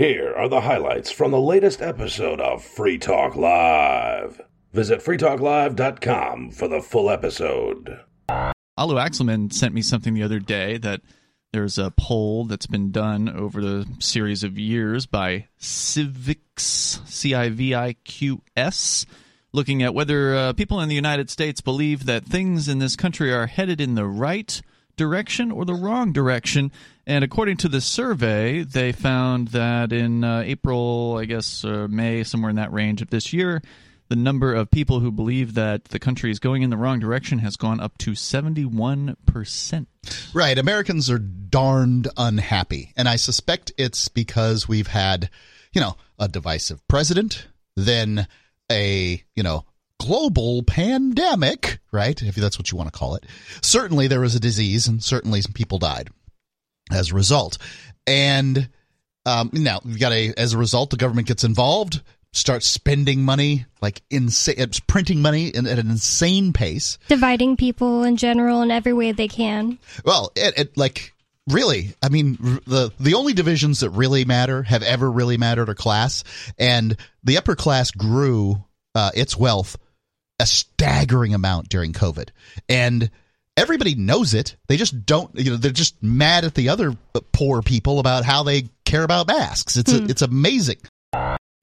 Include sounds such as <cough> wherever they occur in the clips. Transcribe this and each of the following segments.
Here are the highlights from the latest episode of Free Talk Live. Visit freetalklive.com for the full episode. Alu Axelman sent me something the other day that there's a poll that's been done over the series of years by Civiqs, C I V I Q S, looking at whether uh, people in the United States believe that things in this country are headed in the right direction or the wrong direction. And according to the survey, they found that in uh, April, I guess, uh, May, somewhere in that range of this year, the number of people who believe that the country is going in the wrong direction has gone up to 71%. Right. Americans are darned unhappy. And I suspect it's because we've had, you know, a divisive president, then a, you know, global pandemic, right? If that's what you want to call it. Certainly there was a disease and certainly some people died as a result. And um, now you've got a, as a result, the government gets involved, starts spending money like insane, it's printing money in, at an insane pace, dividing people in general in every way they can. Well, it, it like really i mean the the only divisions that really matter have ever really mattered are class and the upper class grew uh, its wealth a staggering amount during covid and everybody knows it. They just don't you know they're just mad at the other poor people about how they care about masks. It's a, hmm. it's amazing.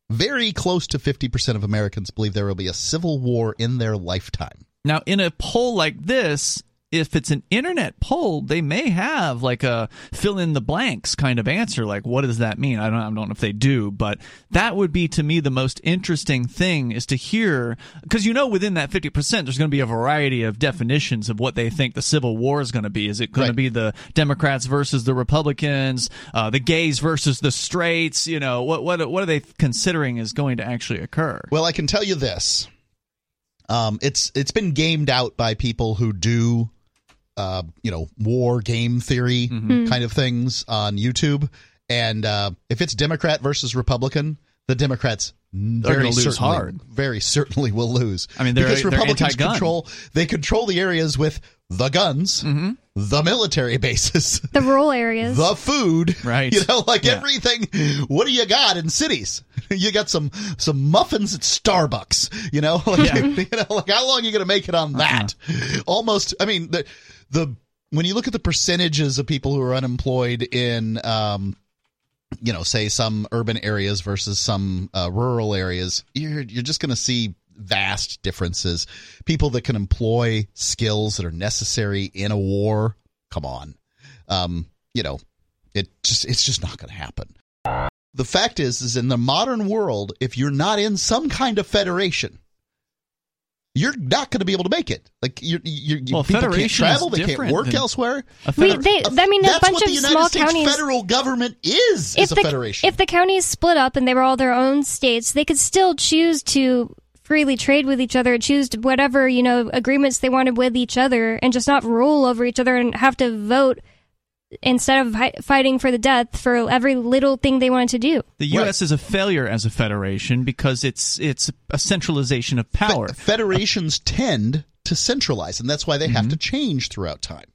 Very close to 50% of americans believe there will be a civil war in their lifetime. Now, in a poll like this, if it's an internet poll, they may have like a fill in the blanks kind of answer. Like, what does that mean? I don't, I don't know if they do, but that would be to me the most interesting thing is to hear because you know within that fifty percent, there's going to be a variety of definitions of what they think the Civil War is going to be. Is it going Right. to be the Democrats versus the Republicans, uh, the gays versus the straights? You know, what what what are they considering is going to actually occur? Well, I can tell you this. Um, it's it's been gamed out by people who do, uh, you know, war game theory kind of things on YouTube. And uh, if it's Democrat versus Republican, the Democrats very gonna lose certainly, hard. very certainly will lose. I mean, they're- because they're Republicans control they control the areas with the guns, Mm-hmm. the military bases, The rural areas. <laughs> the food, Right. You know, like Yeah. everything. What do you got in cities? <laughs> You got some some muffins at Starbucks. You know, <laughs> like, Yeah. you know, like how long are you going to make it on that? Almost. I mean, the the when you look at the percentages of people who are unemployed in, um, you know, say some urban areas versus some uh, rural areas, you're you're just going to see vast differences. People that can employ skills that are necessary in a war. Come on, um, you know, it just it's just not going to happen. The fact is, is in the modern world, if you're not in some kind of federation, you're not going to be able to make it. Like you're, you're, you Well, people can't travel, they can't work elsewhere. A we, feder- they, I mean, a That's bunch what of the United small States counties. federal government is. if is a the federation. if the counties split up and they were all their own states, they could still choose to freely trade with each other, choose whatever you know agreements they wanted with each other, and just not rule over each other and have to vote instead of hi- fighting for the death for every little thing they wanted to do. The U.S. is a failure as a federation because it's it's a centralization of power. Fe- federations tend to centralize, and that's why they have mm-hmm. to change throughout time.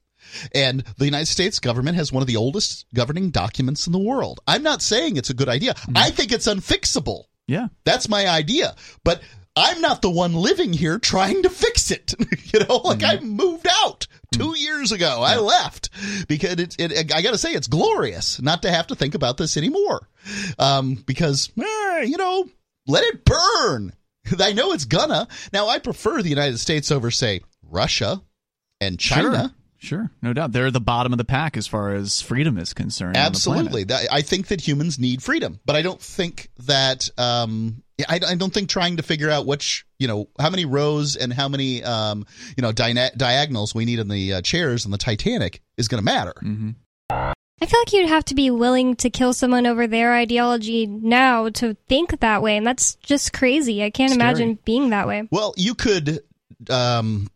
And the United States government has one of the oldest governing documents in the world. I'm not saying it's a good idea. Mm-hmm. I think it's unfixable. yeah, That's my idea. But I'm not the one living here trying to fix it. <laughs> you know, like mm-hmm. I moved out two years ago. I left because it, it, I got to say, it's glorious not to have to think about this anymore. Um, because, eh, you know, let it burn. <laughs> I know it's gonna. Now, I prefer the United States over, say, Russia and China. Sure. Sure, no doubt. They're the bottom of the pack as far as freedom is concerned. on the planet. Absolutely. I think that humans need freedom, but I don't think that. Um, I, I don't think trying to figure out which, you know, how many rows and how many, um, you know, dia- diagonals we need in the uh, chairs in the Titanic is going to matter. I feel like you'd have to be willing to kill someone over their ideology now to think that way, and that's just crazy. I can't Scary. imagine being that way. Well, you could. Um,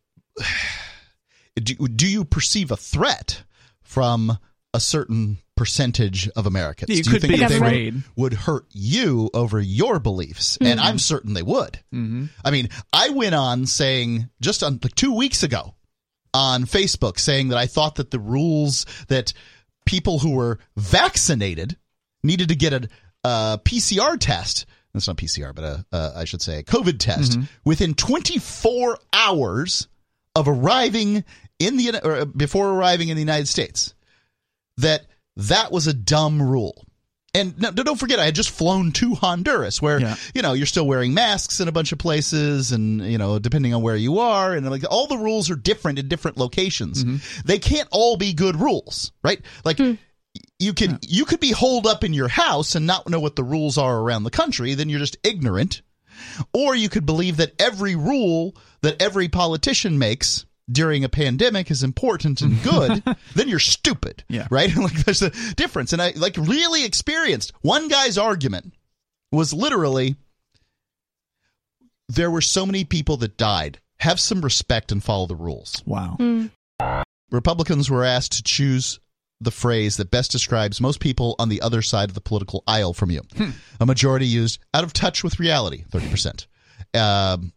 do, do you perceive a threat from a certain percentage of Americans? You do you could think they would- would hurt you over your beliefs? And I'm certain they would. Mm-hmm. I mean, I went on saying just on like two weeks ago on Facebook saying that I thought that the rules that people who were vaccinated needed to get a uh, PCR test. That's not PCR, but a, uh, I should say a COVID test within 24 hours of arriving in the or uh, before arriving in the United States. That that was a dumb rule. And no, don't forget, I had just flown to Honduras, where Yeah. you know you're still wearing masks in a bunch of places, and you know depending on where you are, and like all the rules are different in different locations. Mm-hmm. They can't all be good rules, right? Like hmm. you can you could be holed up in your house and not know what the rules are around the country. Then you're just ignorant, or you could believe that every rule that every politician makes during a pandemic is important and good, <laughs> then you're stupid. Yeah. Right? <laughs> like there's a difference. And I like really experienced one guy's argument was literally there were so many people that died. Have some respect and follow the rules. Wow. Republicans were asked to choose the phrase that best describes most people on the other side of the political aisle from you. A majority used out of touch with reality, 30%. Um,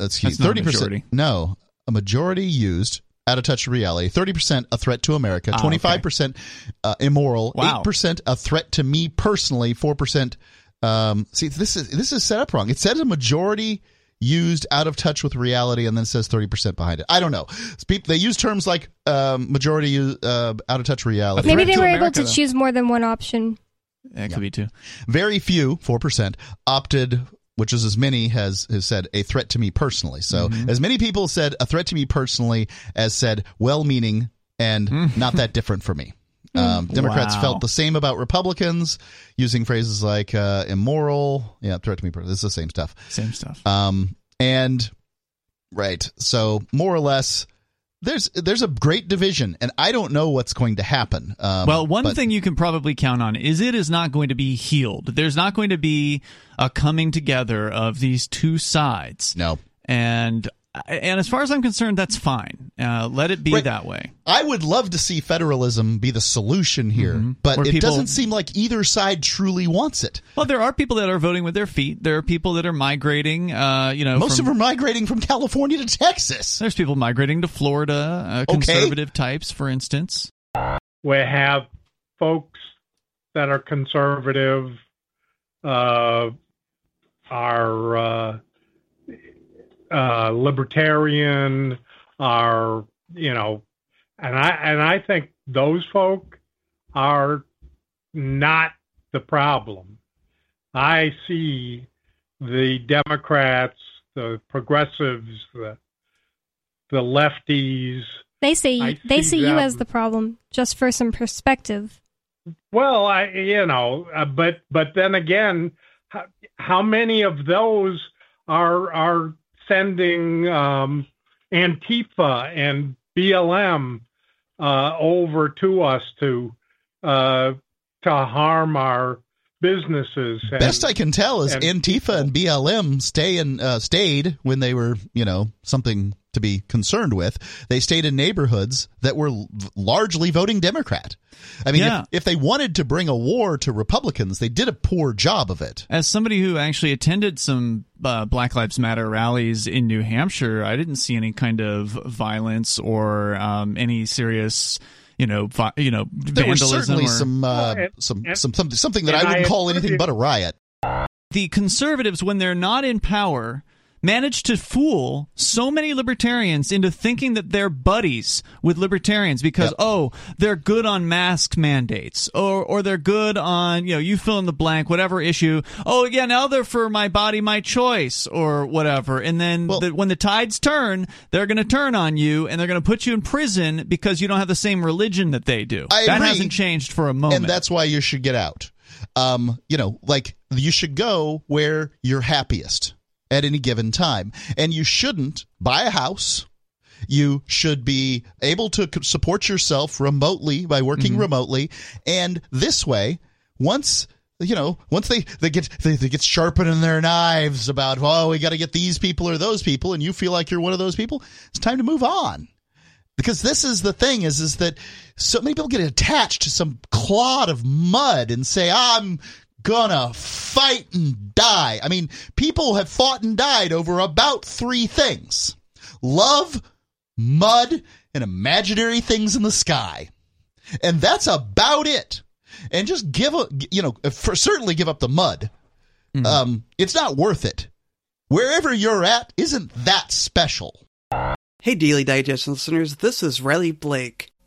excuse That's not a 30%. majority. No, a majority used out of touch with reality, 30% a threat to America, Ah, 25% uh, immoral, Wow. 8% a threat to me personally, 4% um, see this is this is set up wrong. It says a majority used out of touch with reality and then says 30% behind it. I don't know. They use terms like um, majority uh, out of touch reality. Maybe they to were America, able to though. choose more than one option. That could be too. Very few, 4%, opted which is as many has has said a threat to me personally. So as many people said a threat to me personally as said well-meaning and not that different for me. <laughs> Um, Democrats Wow. felt the same about Republicans, using phrases like uh, immoral. Yeah, threat to me. personally. This is the same stuff. Same stuff. Um, and right, so more or less, there's there's a great division, and I don't know what's going to happen. Um, Well, one but- thing you can probably count on is it is not going to be healed. There's not going to be a coming together of these two sides. no, And and as far as I'm concerned, that's fine. Uh, let it be Right. that way. I would love to see federalism be the solution here, but Where it people- doesn't seem like either side truly wants it. Well, there are people that are voting with their feet. There are people that are migrating. Uh, you know, Most from- of them are migrating from California to Texas. There's people migrating to Florida, uh, Okay. conservative types, for instance. we have folks that are conservative, uh, are uh, libertarian, are you know, and I and I think those folk are not the problem. I see the Democrats, the progressives, the the lefties. They say I they see see you as the problem, just for some perspective. Well, I you know, uh, but but then again, how, how many of those are are sending um, Antifa and BLM uh, over to us to uh, to harm our businesses? And, Best I can tell is and Antifa and BLM stay in, uh, stayed when they were, you know, something to be concerned with. They stayed in neighborhoods that were largely voting Democrat. I mean, Yeah. if, if they wanted to bring a war to Republicans, they did a poor job of it. As somebody who actually attended some uh, Black Lives Matter rallies in New Hampshire, I didn't see any kind of violence or um, any serious, you know, vi- you know, There were vandalism. certainly or- some, uh, Well, and- some, and- some, some, something that I wouldn't I call anything but a riot. the conservatives, when they're not in power, manage to fool so many libertarians into thinking that they're buddies with libertarians because Yep. oh they're good on mask mandates or or they're good on you know you fill in the blank whatever issue oh yeah now they're for my body my choice or whatever and then Well- the, when the tides turn they're going to turn on you and they're going to put you in prison because you don't have the same religion that they do I that agree. hasn't changed for a moment and that's why you should get out. Um, you know, like you should go where you're happiest at any given time, and you shouldn't buy a house. You should be able to support yourself remotely by working mm-hmm. remotely, and this way, once you know, once they they get they, they get sharpening their knives about oh we got to get these people or those people, and you feel like you're one of those people, it's time to move on. Because this is the thing is is that so many people get attached to some clod of mud and say ah, i'm gonna fight and die i mean people have fought and died over about three things love mud and imaginary things in the sky and that's about it and just give up, you know for certainly give up the mud. Um, it's not worth it. Wherever you're at isn't that special. Hey, Daily Digest listeners, this is Riley Blake.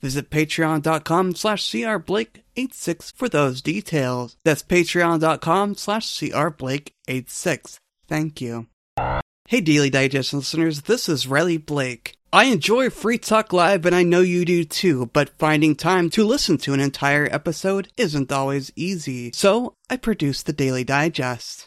visit patreon.com slash crblake86 for those details. That's patreon.com slash crblake86. Thank you. Hey Daily Digest listeners, this is Riley Blake. I enjoy Free Talk Live, and I know you do too, but finding time to listen to an entire episode isn't always easy. So, I produce the Daily Digest.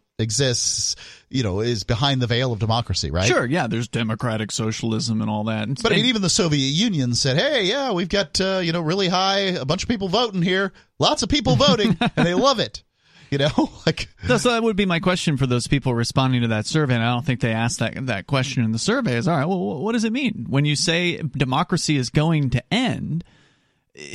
exists, you know, is behind the veil of democracy, right? Sure, yeah, there's democratic socialism and all that. But I mean, even the Soviet Union said, "Hey, yeah, we've got uh, you know really high, a bunch of people voting here, lots of people voting, <laughs> and they love it." You know, <laughs> like so that would be my question for those people responding to that survey. And I don't think they asked that that question in the survey. Is all right. Well, what does it mean when you say democracy is going to end?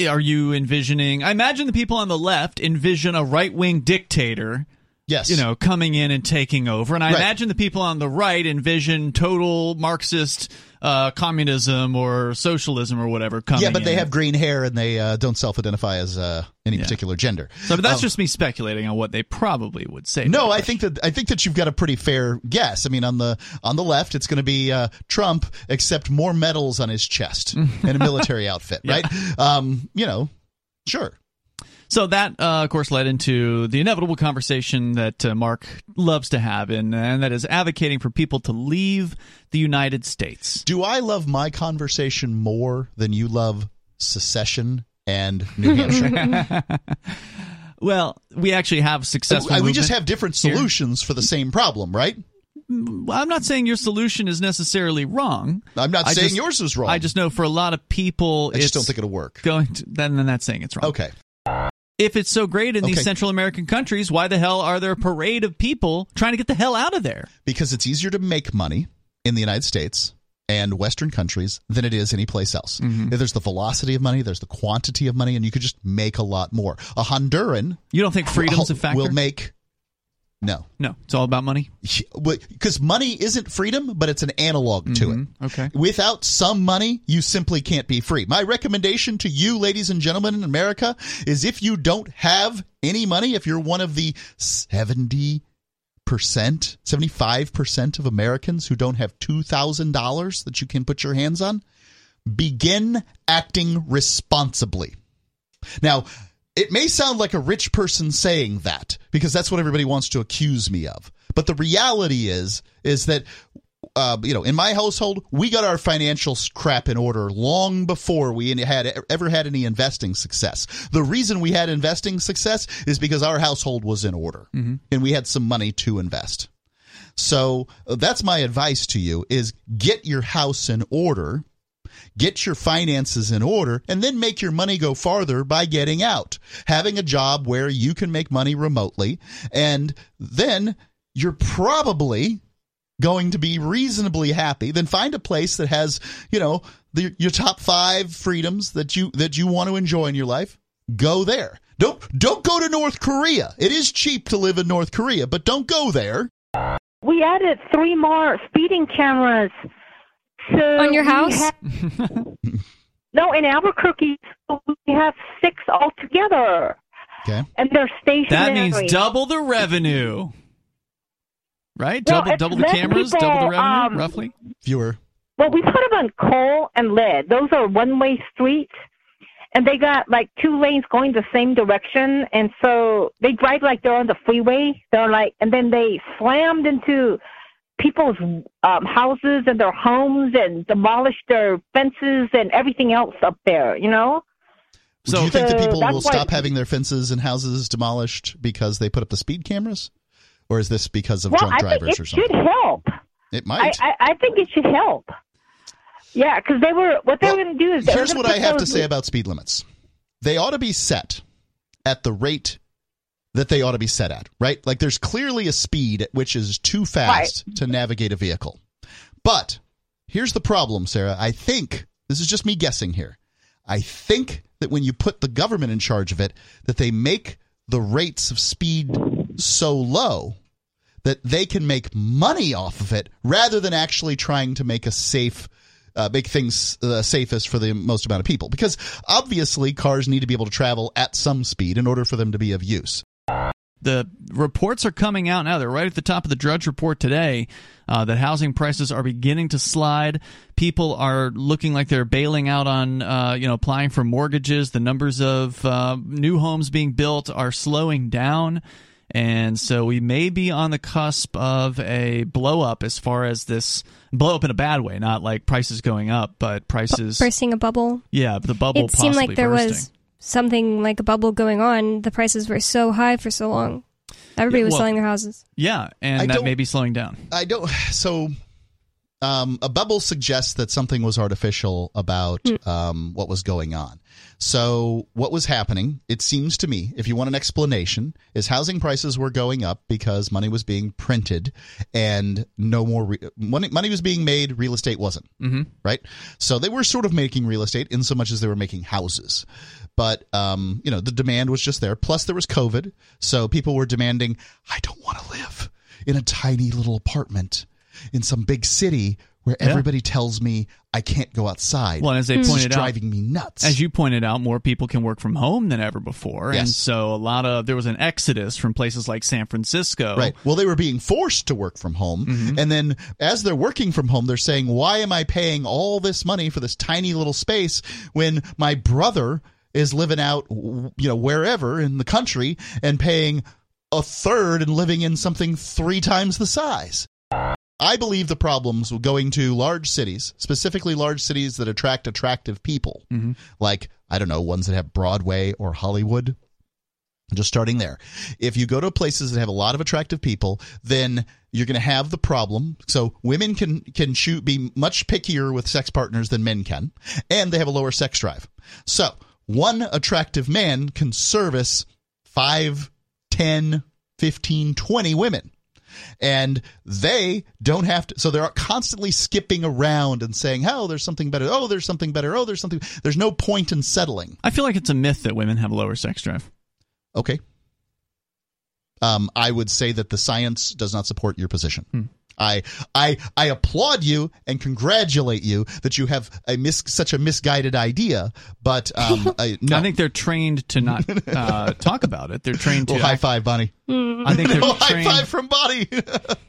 Are you envisioning? I imagine the people on the left envision a right wing dictator yes, you know, coming in and taking over. And I Right. imagine the people on the right envision total Marxist uh, communism or socialism or whatever coming yeah, but they have green hair and they uh, don't self-identify as uh, any particular gender. So, but that's Um, just me speculating on what they probably would say. No, I think that I think that you've got a pretty fair guess. I mean, on the on the left, it's going to be uh, Trump, except more medals on his chest <laughs> and a military outfit, right? Um, you know, sure. So that, uh, of course, led into the inevitable conversation that uh, Mark loves to have, and, and that is advocating for people to leave the United States. Do I love my conversation more than you love secession and New Hampshire? <laughs> Well, we actually have successful. We just have different here. solutions for the same problem, right? I'm not saying your solution is necessarily wrong. I'm not I saying just- yours is wrong. I just know for a lot of people, I just don't think it'll work. going to. Then, then that's saying it's wrong. Okay. If it's so great in these Central American countries, why the hell are there a parade of people trying to get the hell out of there? because it's easier to make money in the United States and Western countries than it is anyplace else. Mm-hmm. There's the velocity of money, there's the quantity of money, and you could just make a lot more. A Honduran You don't think freedom's a factor? will make no, no, it's all about money. because money isn't freedom, but it's an analog to it. Mm-hmm. Okay. Without some money, you simply can't be free. My recommendation to you, ladies and gentlemen in America, is if you don't have any money, if you're one of the 70 percent, 75 percent of Americans who don't have $2,000 that you can put your hands on, begin acting responsibly. Now, it may sound like a rich person saying that because that's what everybody wants to accuse me of. But the reality is, is that uh, you know, in my household, we got our financial crap in order long before we had ever had any investing success. The reason we had investing success is because our household was in order and we had some money to invest. So uh, that's my advice to you: is get your house in order get your finances in order, and then make your money go farther by getting out. Having a job where you can make money remotely, and then you're probably going to be reasonably happy. Then find a place that has, you know, the, your top five freedoms that you that you want to enjoy in your life. Go there. Don't don't go to North Korea. It is cheap to live in North Korea, but don't go there. We added three more speeding cameras. So On your house? have- no, in Albuquerque, we have six altogether. Okay. And they're stationary. That means double the revenue. Right? Well, Double double the cameras, people, double the revenue, um, roughly. Viewer. Well, we put them on coal and lead. Those are one-way streets, and they got like two lanes going the same direction, and so they drive like they're on the freeway. They're like, and then they slammed into people's um, houses and their homes and demolish their fences and everything else up there. You know. So, Do you think that people will stop having their fences and houses demolished because they put up the speed cameras, or is this because of well, drunk I drivers think or it something? should help. It might. I, I think it should help. Yeah, because they were what they Well, were going to do is Here's what I have to say about speed limits. They ought to be set at the rate that they ought to be set at, right? Like there's clearly a speed which is too fast to navigate a vehicle. But here's the problem, Sarah. I think this is just me guessing here. I think that when you put the government in charge of it, that they make the rates of speed so low that they can make money off of it rather than actually trying to make a safe uh, make things uh, safest for the most amount of people because obviously cars need to be able to travel at some speed in order for them to be of use The reports are coming out now. They're right at the top of the Drudge Report today uh, that housing prices are beginning to slide. People are looking like they're bailing out on, uh, you know, applying for mortgages. The numbers of uh, new homes being built are slowing down. And so we may be on the cusp of a blow up as far as this blow up in a bad way, not like prices going up, but prices. bursting a bubble. yeah, the bubble it seemed like there bursting. was something like a bubble going on. The prices were so high for so long. Everybody Yeah, was well- selling their houses. Yeah, and I that may be slowing down. i don't so um, a bubble suggests that something was artificial about um, what was going on so what was happening it seems to me if you want an explanation is housing prices were going up because money was being printed and no more re- money, money was being made real estate wasn't hmm right? So they were sort of making real estate in so much as they were making houses. But um, you know, the demand was just there. Plus there was COVID. So people were demanding, I don't want to live in a tiny little apartment in some big city where Yeah. everybody tells me I can't go outside. Well, as they is pointed out, driving me nuts. as you pointed out, more people can work from home than ever before, and so a lot of there was an exodus from places like San Francisco. Right. Well, they were being forced to work from home. Mm-hmm. And then as they're working from home, they're saying, why am I paying all this money for this tiny little space when my brother is living out, you know, wherever in the country and paying a third and living in something three times the size? I believe the problems with going to large cities, specifically large cities that attract attractive people, Mhm. like, I don't know, ones that have Broadway or Hollywood. Just starting there. If you go to places that have a lot of attractive people, then you're going to have the problem. So women can can shoot be much pickier with sex partners than men can, and they have a lower sex drive. So one attractive man can service 5, 10, 15, 20 women. And they don't have to, so they're constantly skipping around and saying, oh, there's something better. Oh, there's something better. Oh, there's something. There's no point in settling. I feel like it's a myth that women have a lower sex drive. Okay. Um, I would say that the science does not support your position. Hmm. I I I applaud you and congratulate you that you have a mis- such a misguided idea, but um, <laughs> I, no. I think they're trained to not uh, <laughs> talk about it. They're trained to. well, high five, Bonnie. I think they're <laughs> Oh, high five from Bonnie.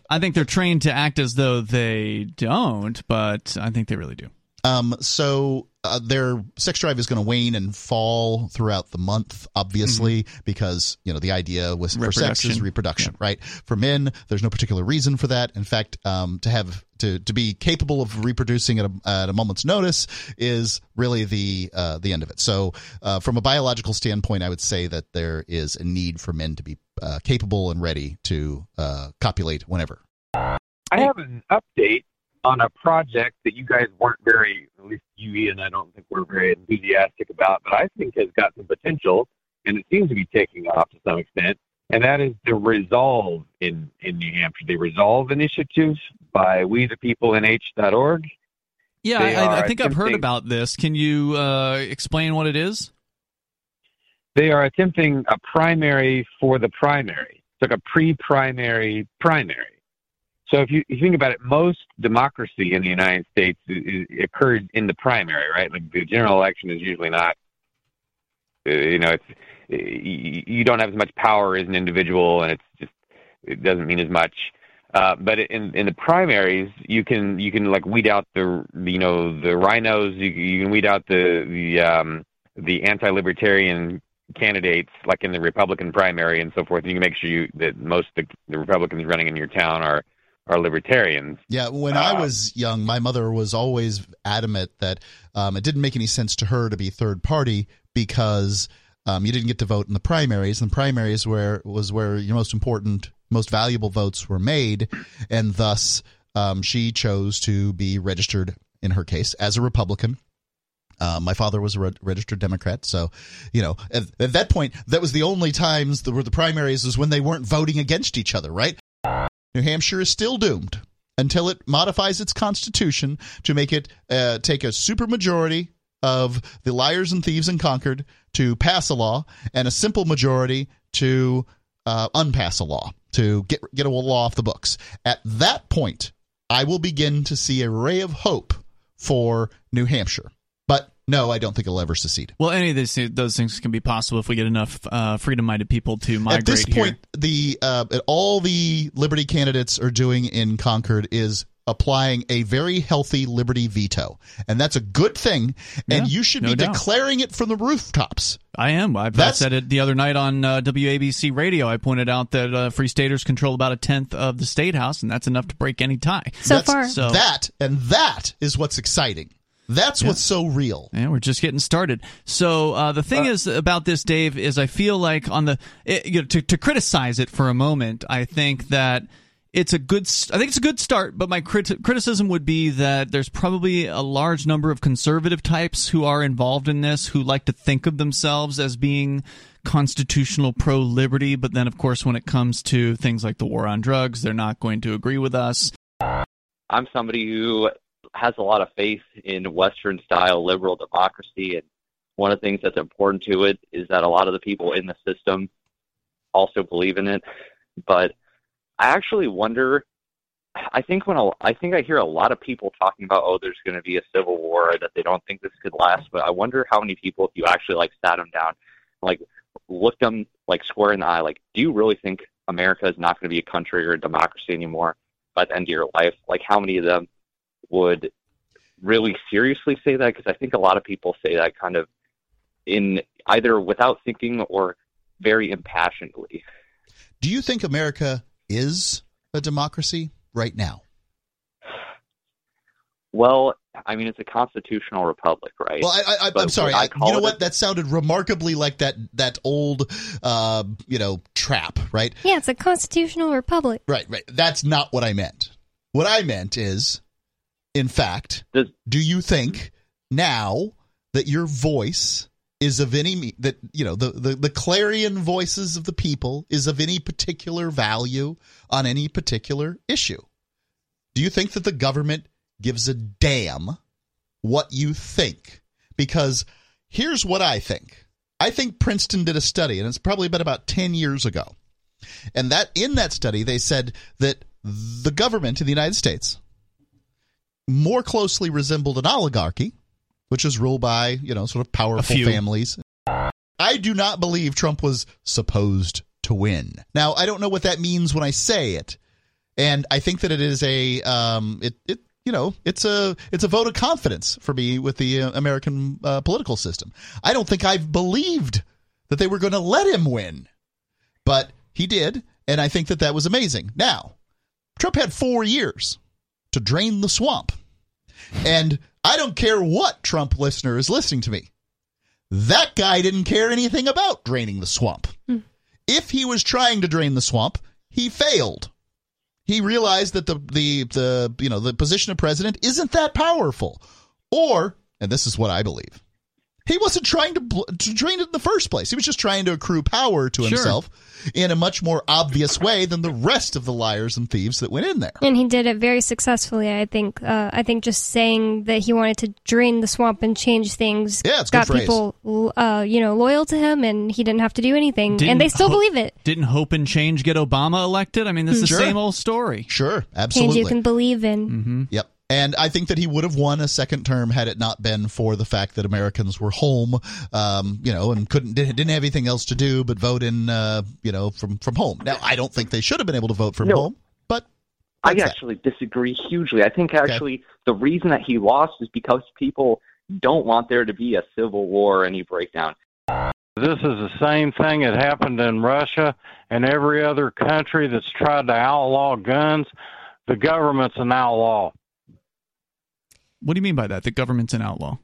I think they're trained to act as though they don't, but I think they really do. Um, so uh, their sex drive is going to wane and fall throughout the month, obviously, because you know the idea was for sex is Mm-hmm. Reproduction. reproduction, right? For men, there's no particular reason for that. In fact, um, to have to to be capable of reproducing at a, at a moment's notice is really the uh, the end of it. So, uh, from a biological standpoint, I would say that there is a need for men to be uh, capable and ready to uh, copulate whenever. I have an update on a project that you guys weren't very, at least you, Ian, I don't think we're very enthusiastic about, but I think has got some potential, and it seems to be taking off to some extent. And that is the Resolve in, in New Hampshire, the Resolve Initiative by We the People NH.org. Yeah, I, I think I've heard about this. Can you uh, explain what it is? They are attempting a primary for the primary. It's like a pre-primary primary. So if you, if you think about it, most democracy in the United States i i occurred in the primary, right? Like the general election is usually not, uh, you know, it's you don't have as much power as an individual, and it's just it doesn't mean as much. Uh, but in in the primaries, you can you can like weed out the you know the RINOs. You, you can weed out the the um, the anti-libertarian candidates, like in the Republican primary and so forth. You can make sure you that most the, the Republicans running in your town are are libertarians. Yeah, when I was young, my mother was always adamant that um, it didn't make any sense to her to be third party because um, you didn't get to vote in the primaries, and the primaries where was where your most important, most valuable votes were made, and thus um, she chose to be registered in her case as a Republican. Uh, my father was a re- registered Democrat, so you know at, at, that point, that was the only times the, where the primaries was when they weren't voting against each other, right? New Hampshire is still doomed until it modifies its constitution to make it uh, take a supermajority of the liars and thieves in Concord to pass a law and a simple majority to uh, unpass a law to get get a law off the books. At that point, I will begin to see a ray of hope for New Hampshire. But no, I don't think it'll ever secede. Well, any of these those things can be possible if we get enough uh, freedom-minded people to migrate. At this here. point, the uh, all the Liberty candidates are doing in Concord is applying a very healthy liberty veto, and that's a good thing. And Yeah, you should no be doubt. declaring it from the rooftops. I am. I've I said it the other night on uh, WABC radio. I pointed out that uh, Free Staters control about a tenth of the state house, and that's enough to break any tie. So That's- far. So That and that is what's exciting. That's what's so real. Yeah, we're just getting started. So uh, the thing is about this, Dave, is I feel like on the it, you know, to, to criticize it for a moment, I think that it's a good. s- I think it's a good start, but my crit- criticism would be that there's probably a large number of conservative types who are involved in this who like to think of themselves as being constitutional pro liberty, but then of course when it comes to things like the war on drugs, they're not going to agree with us. I'm somebody who has a lot of faith in Western style liberal democracy. And one of the things that's important to it is that a lot of the people in the system also believe in it. But I actually wonder. I think when I think I hear a lot of people talking about, oh, there's going to be a civil war that they don't think this could last. But I wonder how many people, if you actually like sat them down, like looked them like square in the eye, like, do you really think America is not going to be a country or a democracy anymore by the end of your life? Like, how many of them would really seriously say that? Because I think a lot of people say that kind of in either without thinking or very impassionedly. Do you think America is a democracy right now? Well, I mean, it's a constitutional republic, right? Well, I, I, I'm sorry. I I- you know what? a- That sounded remarkably like that that old, uh, you know, trap, right? Yeah, it's a constitutional republic. Right, right. That's not what I meant. What I meant is, in fact, Does- do you think now that your voice is of any that you know the, the the clarion voices of the people is of any particular value on any particular issue? Do you think that the government gives a damn what you think? Because here's what I think. I think Princeton did a study, and it's probably been about 10 years ago. And that in that study, they said that the government in the United States more closely resembled an oligarchy, which is ruled by, you know, sort of powerful families. I do not believe Trump was supposed to win. Now, I don't know what that means when I say it. And I think that it is a um it it you know, it's a it's a vote of confidence for me with the uh, American uh, political system. I don't think I've believed that they were going to let him win. But he did, and I think that that was amazing. Now, Trump had 4 years to drain the swamp. And I don't care what Trump listener is listening to me. That guy didn't care anything about draining the swamp. Hmm. If he was trying to drain the swamp, he failed. He realized that the the the you know the position of president isn't that powerful, or and this is what I believe. He wasn't trying to, bl- to drain it in the first place. He was just trying to accrue power to Sure. himself in a much more obvious way than the rest of the liars and thieves that went in there. And he did it very successfully. I think. Uh, I think just saying that he wanted to drain the swamp and change things Yeah, it's a good got people, uh, you know, loyal to him, and he didn't have to do anything, Didn't and they still ho- believe it. Didn't hope and change get Obama elected? I mean, this is Sure. the same old story. Sure, absolutely. Change absolutely. you can believe in. Mm-hmm. Yep. And I think that he would have won a second term had it not been for the fact that Americans were home, um, you know, and couldn't didn't have anything else to do but vote in, uh, you know, from from home. Now, I don't think they should have been able to vote from No. home, but I that's that. actually disagree hugely. I think actually the reason that he lost is because people don't want there to be a civil war or any breakdown. This is the same thing that happened in Russia and every other country that's tried to outlaw guns the government's an outlaw. What do you mean by that? The government's an outlaw.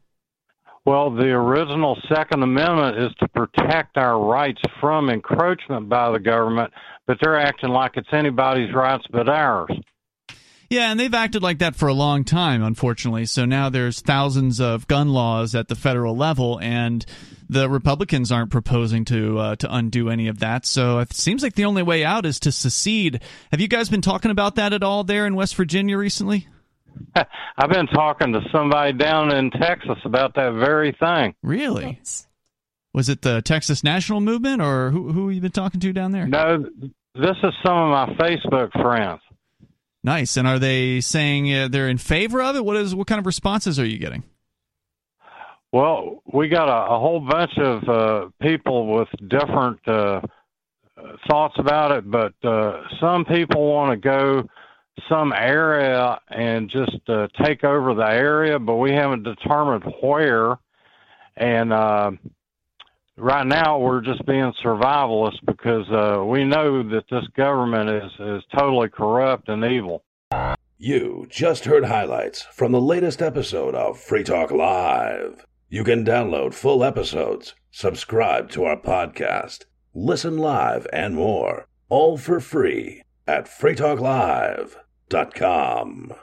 Well, the original Second Amendment is to protect our rights from encroachment by the government, but they're acting like it's anybody's rights but ours. Yeah, and they've acted like that for a long time, unfortunately. So now there's thousands of gun laws at the federal level, and the Republicans aren't proposing to uh, to undo any of that. So it seems like the only way out is to secede. Have you guys been talking about that at all there in West Virginia recently? <laughs> I've been talking to somebody down in Texas about that very thing. Really? Was it the Texas National Movement, or who who have you been talking to down there? No, this is some of my Facebook friends. Nice. And are they saying uh, they're in favor of it? What is what kind of responses are you getting? Well, we got a, a whole bunch of uh, people with different uh, thoughts about it, but uh, some people want to go some area and just uh, take over the area, but we haven't determined where. And uh, right now, we're just being survivalists because uh, we know that this government is, is totally corrupt and evil. You just heard highlights from the latest episode of Free Talk Live. You can download full episodes, subscribe to our podcast, listen live, and more, all for free at freetalklive.com.